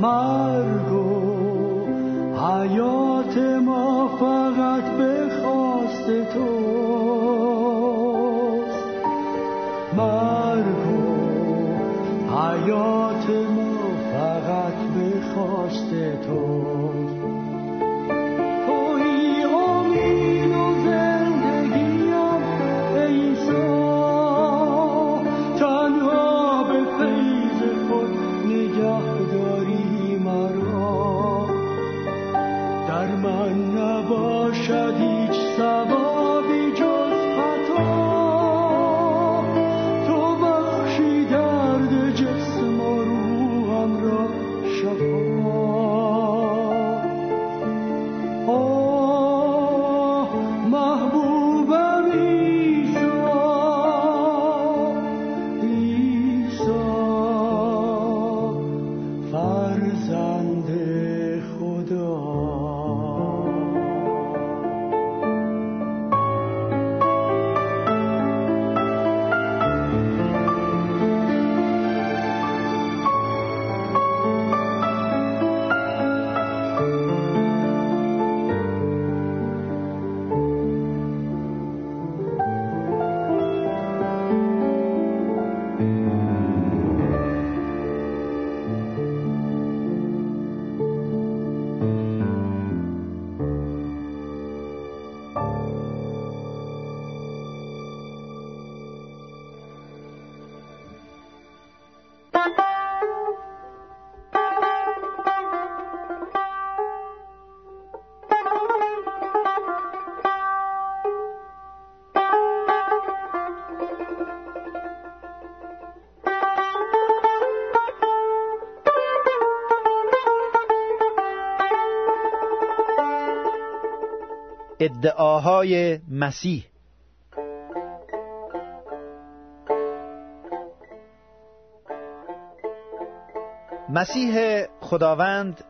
Margot, Hayon. ادعاهای مسیح. مسیح خداوند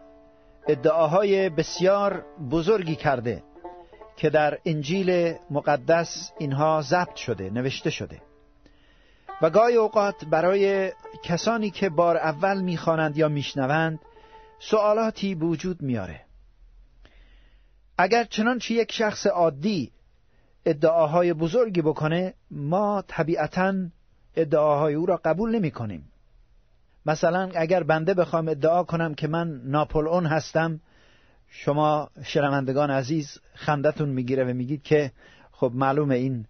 ادعاهای بسیار بزرگی کرده که در انجیل مقدس اینها ضبط شده نوشته شده. و گاهی اوقات برای کسانی که بار اول می‌خوانند یا میشنوند سوالاتی به وجود میاره اگر چنانچه یک شخص عادی ادعاهای بزرگی بکنه ما طبیعتا ادعاهای او را قبول نمی کنیم مثلا اگر بنده بخوام ادعا کنم که من ناپولئون هستم شما شنوندگان عزیز خندتون می‌گیره و میگید که خب معلومه این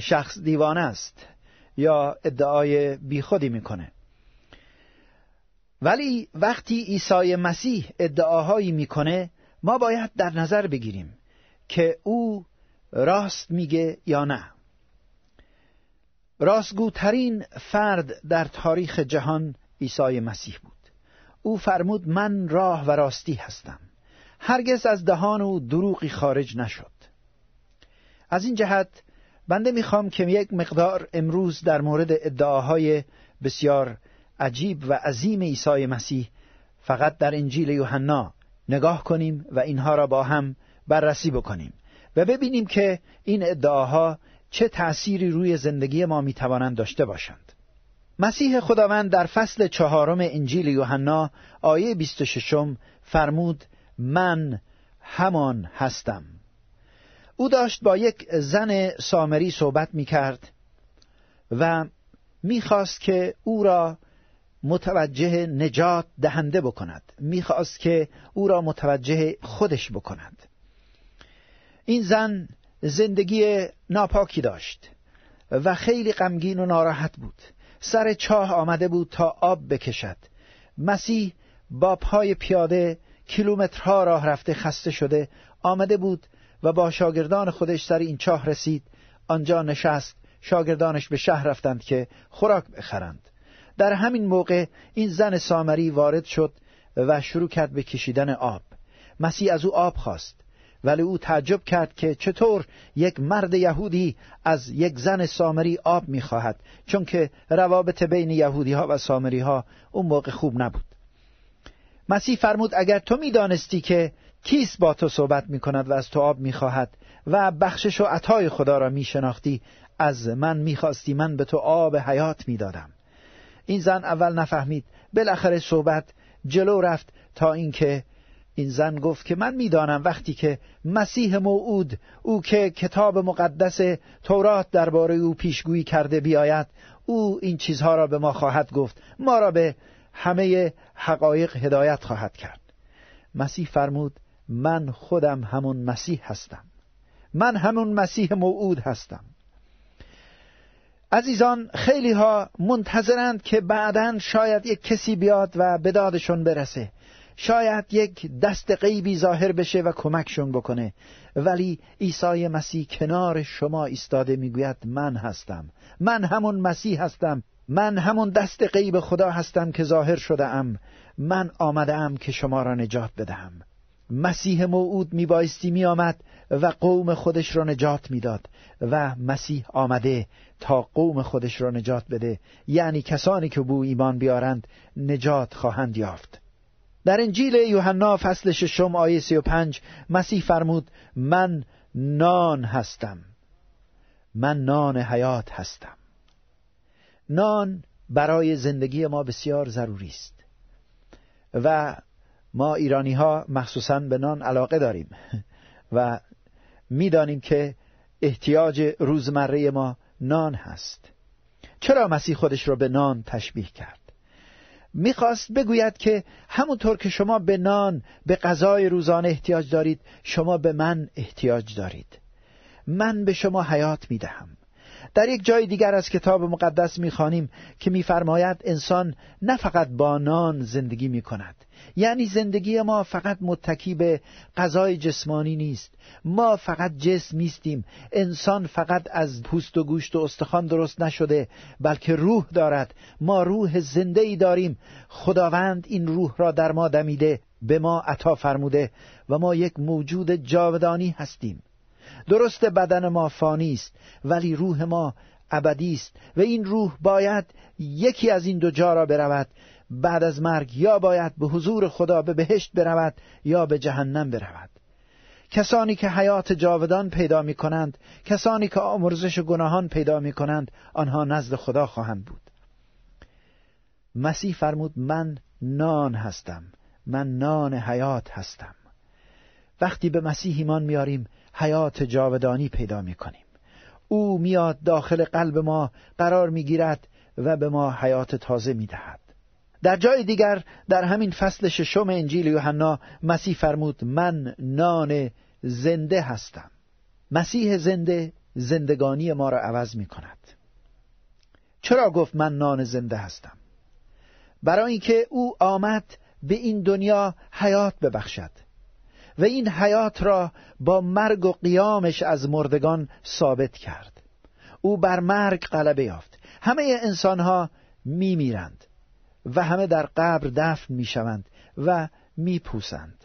شخص دیوانه است یا ادعای بیخودی می‌کنه. ولی وقتی عیسی مسیح ادعاهایی می‌کنه ما باید در نظر بگیریم که او راست میگه یا نه. راستگوترین فرد در تاریخ جهان عیسی مسیح بود. او فرمود من راه و راستی هستم. هرگز از دهان او دروغی خارج نشد. از این جهت بنده می‌خوام که یک مقدار امروز در مورد ادعاهای بسیار عجیب و عظیم عیسی مسیح فقط در انجیل یوحنا نگاه کنیم و اینها را با هم بررسی بکنیم و ببینیم که این ادعاها چه تأثیری روی زندگی ما می‌توانند داشته باشند. مسیح خداوند در فصل چهارم انجیل یوحنا آیه 26 فرمود من همان هستم. او داشت با یک زن سامری صحبت می کرد و می‌خواست که او را متوجه نجات دهنده بکند. می‌خواست که او را متوجه خودش بکند. این زن زندگی ناپاکی داشت و خیلی غمگین و ناراحت بود. سر چاه آمده بود تا آب بکشد. مسیح با پای پیاده کیلومترها راه رفته خسته شده آمده بود و با شاگردان خودش سر این چاه رسید. آنجا نشست شاگردانش به شهر رفتند که خوراک بخرند. در همین موقع این زن سامری وارد شد و شروع کرد به کشیدن آب. مسیح از او آب خواست. ولی او تعجب کرد که چطور یک مرد یهودی از یک زن سامری آب می‌خواهد چون که روابط بین یهودی ها و سامری ها اون موقع خوب نبود. مسیح فرمود اگر تو می‌دانستی که کیست با تو صحبت می کند و از تو آب می خواهد و بخشش و عطای خدا را می شناختی از من می خواستی من به تو آب حیات می دادم این زن اول نفهمید بالاخره صحبت جلو رفت تا اینکه این زن گفت که من می‌دانم وقتی که مسیح موعود او که کتاب مقدس تورات درباره او پیشگویی کرده بیاید او این چیزها را به ما خواهد گفت. ما را به همه حقایق هدایت خواهد کرد. مسیح فرمود من خودم همون مسیح هستم. من همون مسیح موعود هستم. عزیزان خیلی ها منتظرند که بعدا شاید یک کسی بیاد و به دادشون برسه. شاید یک دست غیبی ظاهر بشه و کمکشون بکنه. ولی عیسی مسیح کنار شما ایستاده می‌گوید من هستم. من همون مسیح هستم. من همون دست غیب خدا هستم که ظاهر شده ام من آمده ام که شما را نجات بدهم. مسیح موعود میبایستی میآمد و قوم خودش را نجات می‌داد و مسیح آمده تا قوم خودش را نجات بده. یعنی کسانی که بو ایمان بیارند نجات خواهند یافت. در انجیل یوحنا فصل ششم آیه سی و پنج مسیح فرمود من نان هستم. من نان حیات هستم. نان برای زندگی ما بسیار ضروری است. و ما ایرانی ها مخصوصا به نان علاقه داریم. و می‌دانیم که احتیاج روزمره ما نان هست. چرا مسیح خودش را به نان تشبیه کرد؟ می‌خواست بگوید که همونطور که شما به نان به غذای روزانه احتیاج دارید شما به من احتیاج دارید. من به شما حیات می‌دهم. در یک جای دیگر از کتاب مقدس می‌خوانیم که میفرماید انسان نه فقط با نان زندگی می‌کند. یعنی زندگی ما فقط متکی به غذای جسمانی نیست. ما فقط جسم نیستیم. انسان فقط از پوست و گوشت و استخوان درست نشده بلکه روح دارد. ما روح زنده ای داریم. خداوند این روح را در ما دمیده به ما عطا فرموده و ما یک موجود جاودانی هستیم. درست بدن ما فانی است ولی روح ما ابدی است و این روح باید یکی از این دو جا را برود. بعد از مرگ یا باید به حضور خدا به بهشت برود یا به جهنم برود. کسانی که حیات جاودان پیدا می کنند کسانی که آمرزش گناهان پیدا می کنند آنها نزد خدا خواهند بود. مسیح فرمود من نان هستم من نان حیات هستم. وقتی به مسیح ایمان میاریم حیات جاودانی پیدا می کنیم او میاد داخل قلب ما قرار می‌گیرد و به ما حیات تازه می‌دهد. در جای دیگر در همین فصل ششم انجیل یوحنا مسیح فرمود من نان زنده هستم. مسیح زنده زندگانی ما را عوض می کند چرا گفت من نان زنده هستم برای اینکه او آمد به این دنیا حیات ببخشد. و این حیات را با مرگ و قیامش از مردگان ثابت کرد. او بر مرگ غلبه یافت. همه انسان ها می میرند و همه در قبر دفن می شوند و می پوسند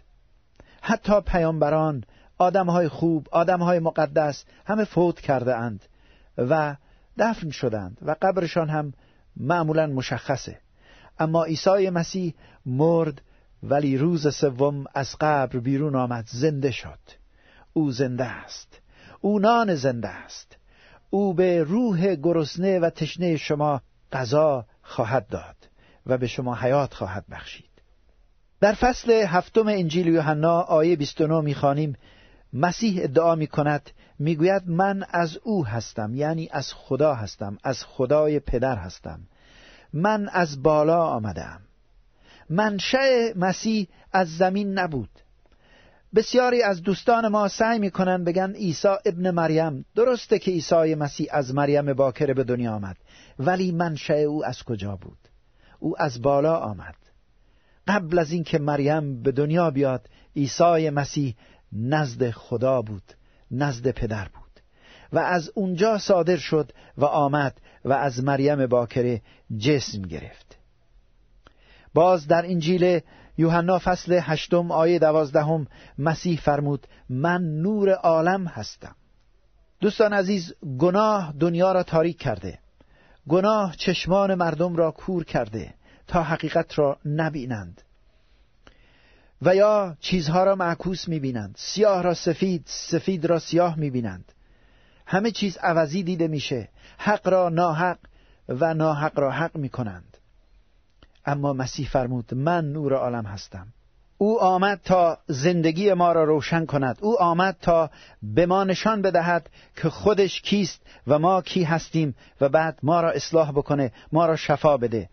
حتی پیامبران آدمهای خوب آدمهای مقدس همه فوت کرده اند و دفن شدند و قبرشان هم معمولا مشخصه. اما عیسی مسیح مرد ولی روز سوم از قبر بیرون آمد زنده شد. او زنده است. او نان زنده است. او به روح گرسنه و تشنه شما غذا خواهد داد و به شما حیات خواهد بخشید. در فصل هفتم انجیل یوحنا آیه 29 می‌خوانیم مسیح ادعا می کند می‌گوید من از او هستم یعنی از خدا هستم از خدای پدر هستم. من از بالا آمدم منشأ مسیح از زمین نبود. بسیاری از دوستان ما سعی می‌کنن بگن عیسی ابن مریم. درسته که عیسی مسیح از مریم باکره به دنیا آمد ولی منشأ او از کجا بود؟ او از بالا آمد. قبل از اینکه مریم به دنیا بیاد عیسی مسیح نزد خدا بود نزد پدر بود. و از اونجا صادر شد و آمد و از مریم باکره جسم گرفت. باز در انجیل یوحنا فصل هشتم آیه دوازدهم مسیح فرمود من نور عالم هستم. دوستان عزیز گناه دنیا را تاریک کرده. گناه چشمان مردم را کور کرده تا حقیقت را نبینند. و یا چیزها را معکوس می‌بینند. سیاه را سفید سفید را سیاه می‌بینند. همه چیز عوضی دیده میشه. حق را ناحق و ناحق را حق می‌کنند. اما مسیح فرمود من نور عالم هستم. او آمد تا زندگی ما را روشن کند. او آمد تا به ما نشان بدهد که خودش کیست و ما کی هستیم و بعد ما را اصلاح بکنه ما را شفا بده.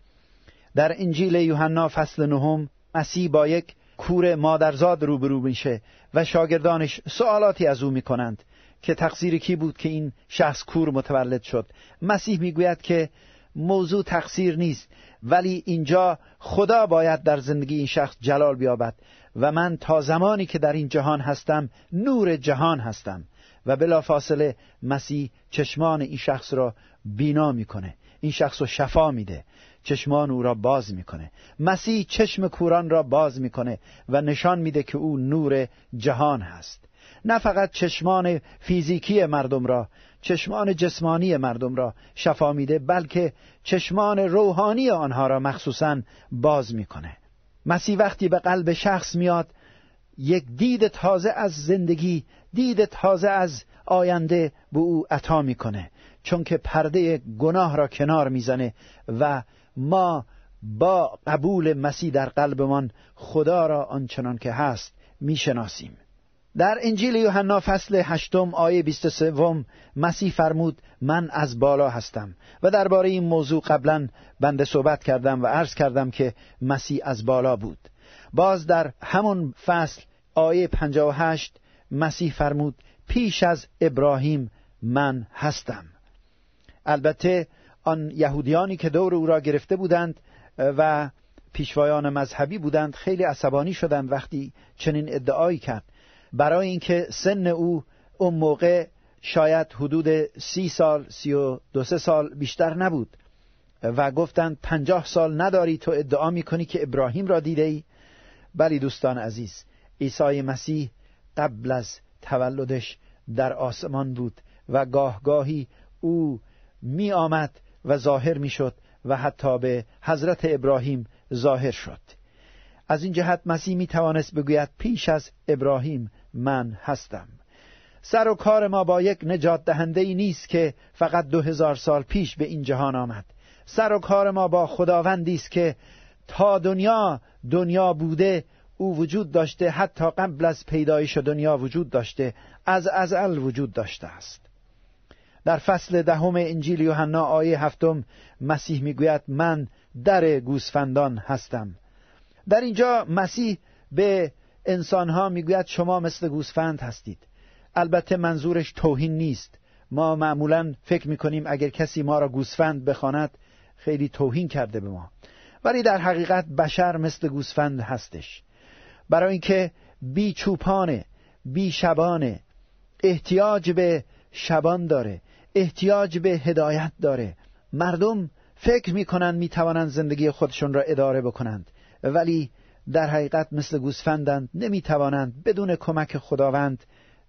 در انجیل یوحنا فصل نهم مسیح با یک کور مادرزاد روبرو میشه و شاگردانش سوالاتی از او می‌کنند که تقصیر کی بود که این شخص کور متولد شد. مسیح می‌گوید که موضوع تقصیر نیست. ولی اینجا خدا باید در زندگی این شخص جلال بیابد و من تا زمانی که در این جهان هستم نور جهان هستم و بلا فاصله مسیح چشمان این شخص را بینا می‌کنه. این شخص رو شفا میده. چشمان او را باز می‌کنه. مسیح چشم کوران را باز می‌کنه و نشان میده که او نور جهان هست. نه فقط چشمان فیزیکی مردم را چشمان جسمانی مردم را شفا میده بلکه چشمان روحانی آنها را مخصوصا باز می‌کنه. مسیح وقتی به قلب شخص میاد یک دید تازه از زندگی دید تازه از آینده به او عطا می‌کنه چون که پرده گناه را کنار می‌زنه و ما با قبول مسیح در قلبمان خدا را آنچنان که هست می‌شناسیم. در انجیل یوحنا فصل هشتم آیه 23 مسیح فرمود من از بالا هستم. و درباره این موضوع قبلا بنده صحبت کردم و عرض کردم که مسیح از بالا بود. باز در همون فصل آیه 58 مسیح فرمود پیش از ابراهیم من هستم. البته آن یهودیانی که دور او را گرفته بودند و پیشوایان مذهبی بودند خیلی عصبانی شدند وقتی چنین ادعایی کرد. برای اینکه سن او اون موقع شاید حدود سی سال سی و دو سه سال بیشتر نبود و گفتند پنجاه سال نداری تو ادعا می‌کنی که ابراهیم را دیده ای؟ بلی دوستان عزیز عیسی مسیح قبل از تولدش در آسمان بود و گاهگاهی او می آمد و ظاهر می شد و حتی به حضرت ابراهیم ظاهر شد. از این جهت مسیح می توانست بگوید پیش از ابراهیم من هستم. سر و کار ما با یک نجات دهنده ای نیست که فقط دو هزار سال پیش به این جهان آمد. سر و کار ما با خداوندی است که تا دنیا دنیا بوده او وجود داشته حتی قبل از پیدایش دنیا وجود داشته از ازل وجود داشته است. در فصل دهم انجیل یوحنا آیه هفتم مسیح می‌گوید من در گوسفندان هستم. در اینجا مسیح به انسانها می‌گوید شما مثل گوسفند هستید. البته منظورش توهین نیست. ما معمولا فکر می‌کنیم اگر کسی ما را گوسفند بخواند خیلی توهین کرده به ما. ولی در حقیقت بشر مثل گوسفند هستش. برای اینکه بی چوپانه بی شبانه احتیاج به شبان داره احتیاج به هدایت داره. مردم فکر می‌کنند می‌توانند زندگی خودشون را اداره بکنند. ولی در حقیقت مثل گوسفندند نمی‌توانند بدون کمک خداوند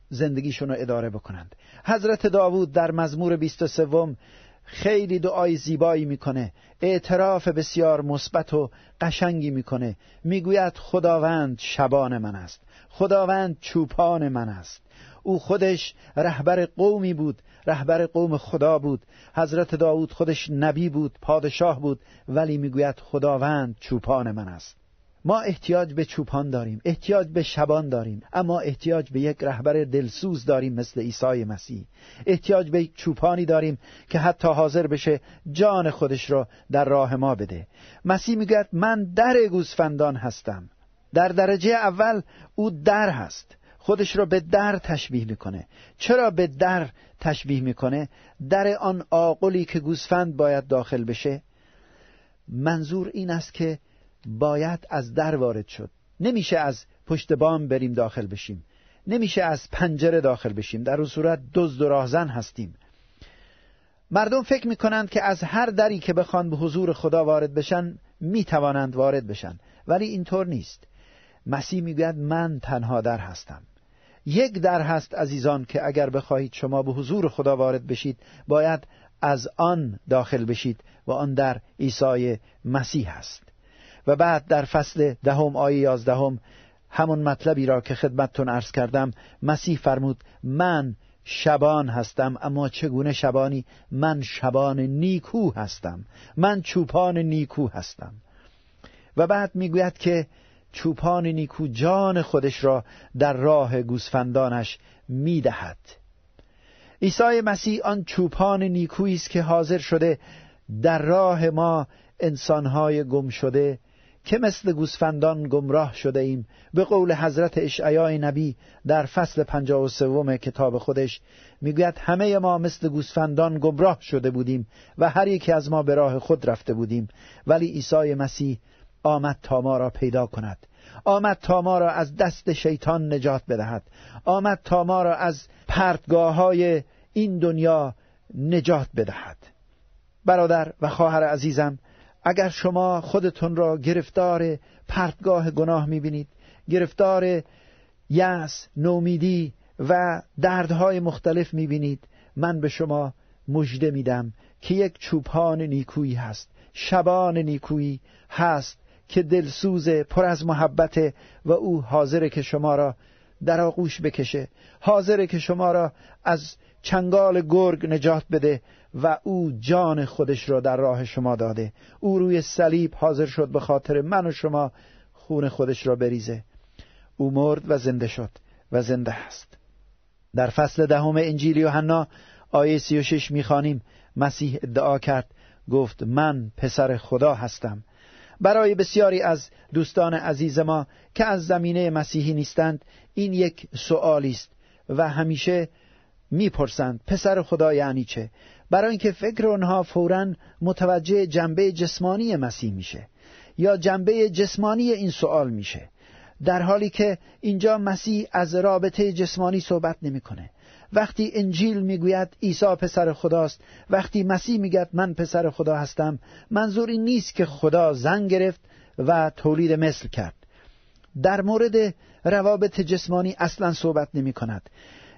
زندگیشون را اداره بکنند. حضرت داوود در مزمور 23 خیلی دعای زیبایی می‌کنه. اعتراف بسیار مثبت و قشنگی می‌کنه. می‌گوید خداوند شبان من است. خداوند چوپان من است. او خودش رهبر قومی بود رهبر قوم خدا بود. حضرت داود خودش نبی بود پادشاه بود ولی می‌گوید خداوند چوپان من است. ما احتیاج به چوپان داریم احتیاج به شبان داریم اما احتیاج به یک رهبر دلسوز داریم مثل عیسی مسیح. احتیاج به یک چوپانی داریم که حتی حاضر بشه جان خودش را در راه ما بده. مسیح می‌گوید من در گوسفندان هستم. در درجه اول او در هست. خودش را به در تشبیه می‌کنه. چرا به در تشبیه می‌کنه؟ در آن آقلی که گوسفند باید داخل بشه. منظور این است که باید از در وارد شد. نمیشه از پشت بام بریم داخل بشیم. نمیشه از پنجره داخل بشیم. در اون صورت دزد و راهزن هستیم. مردم فکر می‌کنند که از هر دری که بخوان به حضور خدا وارد بشن می‌توانند وارد بشن. ولی اینطور نیست. مسیح می‌گوید من تنها در هستم. یک در هست عزیزان که اگر بخواهید شما به حضور خدا وارد بشید باید از آن داخل بشید و آن در عیسی مسیح است و بعد در فصل دهم آیه یازدهم همون مطلبی را که خدمتتون عرض کردم مسیح فرمود من شبان هستم اما چگونه شبانی؟ من شبان نیکو هستم من چوپان نیکو هستم. و بعد می‌گوید که چوپان نیکو جان خودش را در راه گوسفندانش می‌دهد. عیسی مسیح آن چوپان نیکویی است که حاضر شده در راه ما انسانهای گم شده که مثل گوسفندان گمراه شده ایم به قول حضرت اشعیای نبی در فصل پنجاه و سوم کتاب خودش می‌گوید همه ما مثل گوسفندان گمراه شده بودیم و هر یکی از ما به راه خود رفته بودیم. ولی عیسی مسیح آمد تا ما را پیدا کند. آمد تا ما را از دست شیطان نجات بدهد. آمد تا ما را از پرتگاه های این دنیا نجات بدهد. برادر و خواهر عزیزم اگر شما خودتون را گرفتار پرتگاه گناه می‌بینید گرفتار یأس نومیدی و دردهای مختلف می‌بینید من به شما مژده میدم که یک چوپان نیکویی هست شبان نیکویی هست که دلسوز پر از محبت و او حاضره که شما را در آغوش بکشه. حاضره که شما را از چنگال گرگ نجات بده و او جان خودش را در راه شما داده. او روی صلیب حاضر شد به خاطر من و شما خون خودش را بریزه. او مرد و زنده شد و زنده است. در فصل دهم انجیل یوحنا آیه سی و شش می‌خوانیم. مسیح ادعا کرد گفت من پسر خدا هستم. برای بسیاری از دوستان عزیز ما که از زمینه مسیحی نیستند این یک سؤالی است و همیشه می‌پرسند پسر خدا یعنی چه؟ برای اینکه فکر آنها فورا متوجه جنبه جسمانی مسیح میشه یا جنبه جسمانی این سوال میشه در حالی که اینجا مسیح از رابطه جسمانی صحبت نمی‌کنه. وقتی انجیل می‌گوید عیسی پسر خداست وقتی مسیح می‌گوید من پسر خدا هستم منظور این نیست که خدا زن گرفت و تولید مثل کرد. در مورد روابط جسمانی اصلا صحبت نمی کند.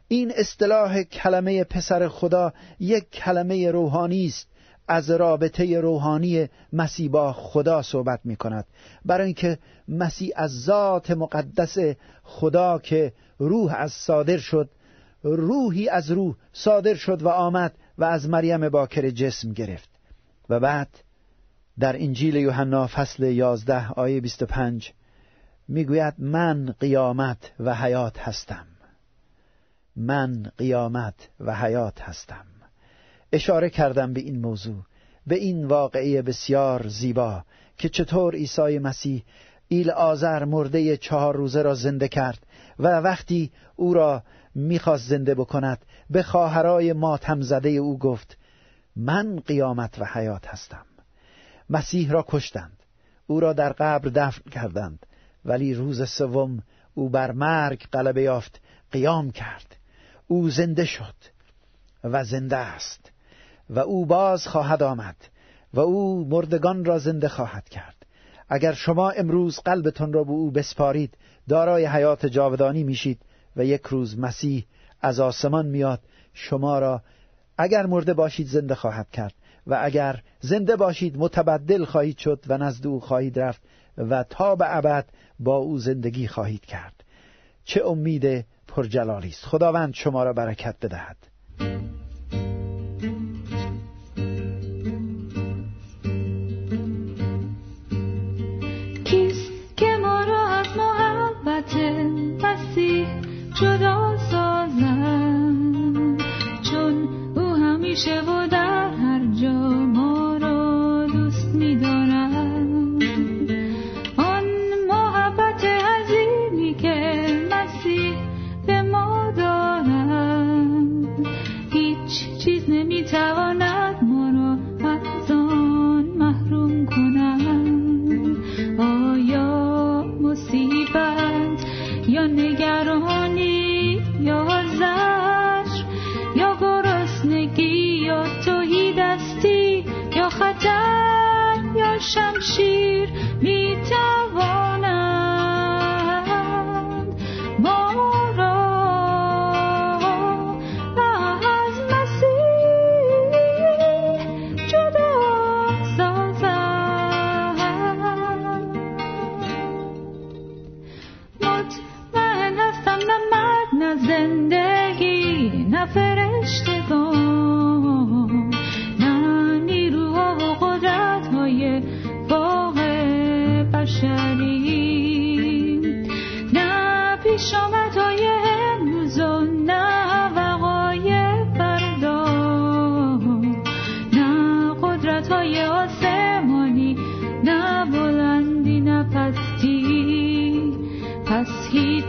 این اصطلاح کلمه پسر خدا یک کلمه روحانی است. از رابطه روحانی مسیح با خدا صحبت می کند. برای اینکه مسیح از ذات مقدس خدا که روح از صادر شد روحی از روح صادر شد و آمد و از مریم باکر جسم گرفت. و بعد در انجیل یوحنا فصل یازده آیه 25 می‌گوید من قیامت و حیات هستم. من قیامت و حیات هستم. اشاره کردم به این موضوع به این واقعه بسیار زیبا که چطور عیسی مسیح ایل آذر مرده چهار روزه را زنده کرد و وقتی او را می‌خواست زنده بکند به خواهرای ماتم زده او گفت من قیامت و حیات هستم. مسیح را کشتند. او را در قبر دفن کردند. ولی روز سوم او بر مرگ غلبه یافت قیام کرد. او زنده شد و زنده است و او باز خواهد آمد و او مردگان را زنده خواهد کرد. اگر شما امروز قلبتان را به او بسپارید دارای حیات جاودانی میشید و یک روز مسیح از آسمان میاد شما را اگر مرده باشید زنده خواهد کرد و اگر زنده باشید متبدل خواهید شد و نزد او خواهید رفت و تا به ابد با او زندگی خواهید کرد. چه امید پرجلالی است. خداوند شما را برکت بدهد. خطر یا شمشیر می‌توان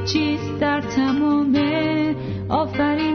چیست در تمام آفرین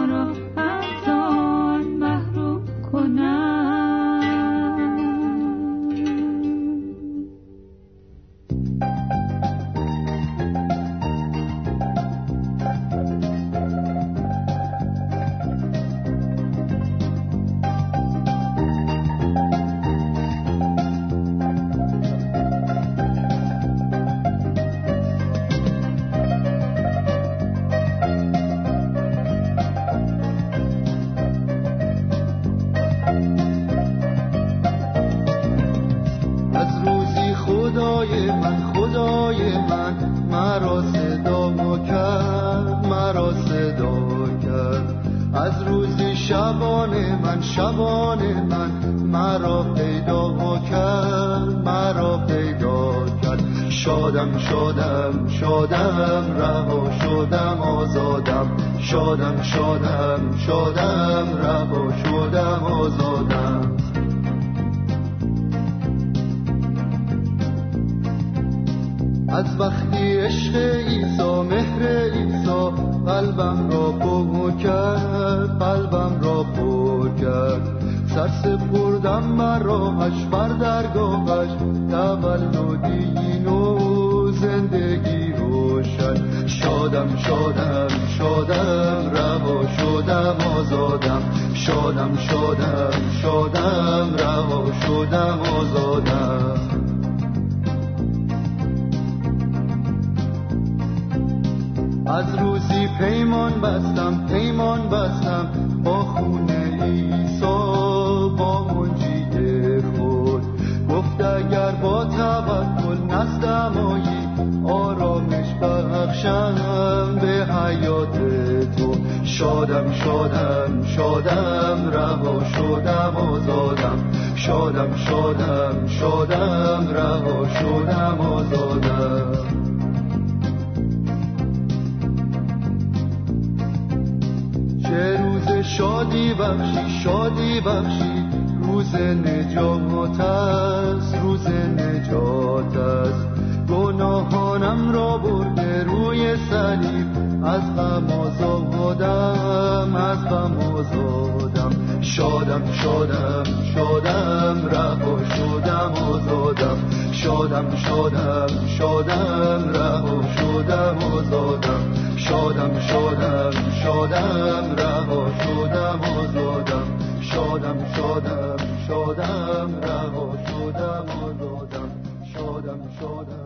شادم رها شدم آزادم. شادم شادم شادم رها شدم آزادم. از وقتی عشق ایسا مهر ایسا قلبم را پر کرد قلبم را پر کرد. سر سپردم بر راهش بر درگاهش. تولدی نو شادم شادم شادم رها شدم آزادم. شادم شادم شادم رها شدم آزادم. از روزی پیمان بستم پیمان بستم. با خون ایسا با منجی خود. گفت اگر با توکل نزدم آیی بخشم به حیات تو. شادم شادم شادم رها شدم آزادم. شادم شادم شادم رها شدم آزادم. چه روز شادی بخشی شادی بخشی. روز نجات است روز نجات است. گناهانم را برده روی صلیب. از غم آزادم از غم آزادم. شادم شادم شادم رها شدم آزادم. شادم شادم شادم رها شدم آزادم. شادم شادم شادم رها شدم آزادم. شادم شادم شادم رها شدم آزادم. شادم شادم.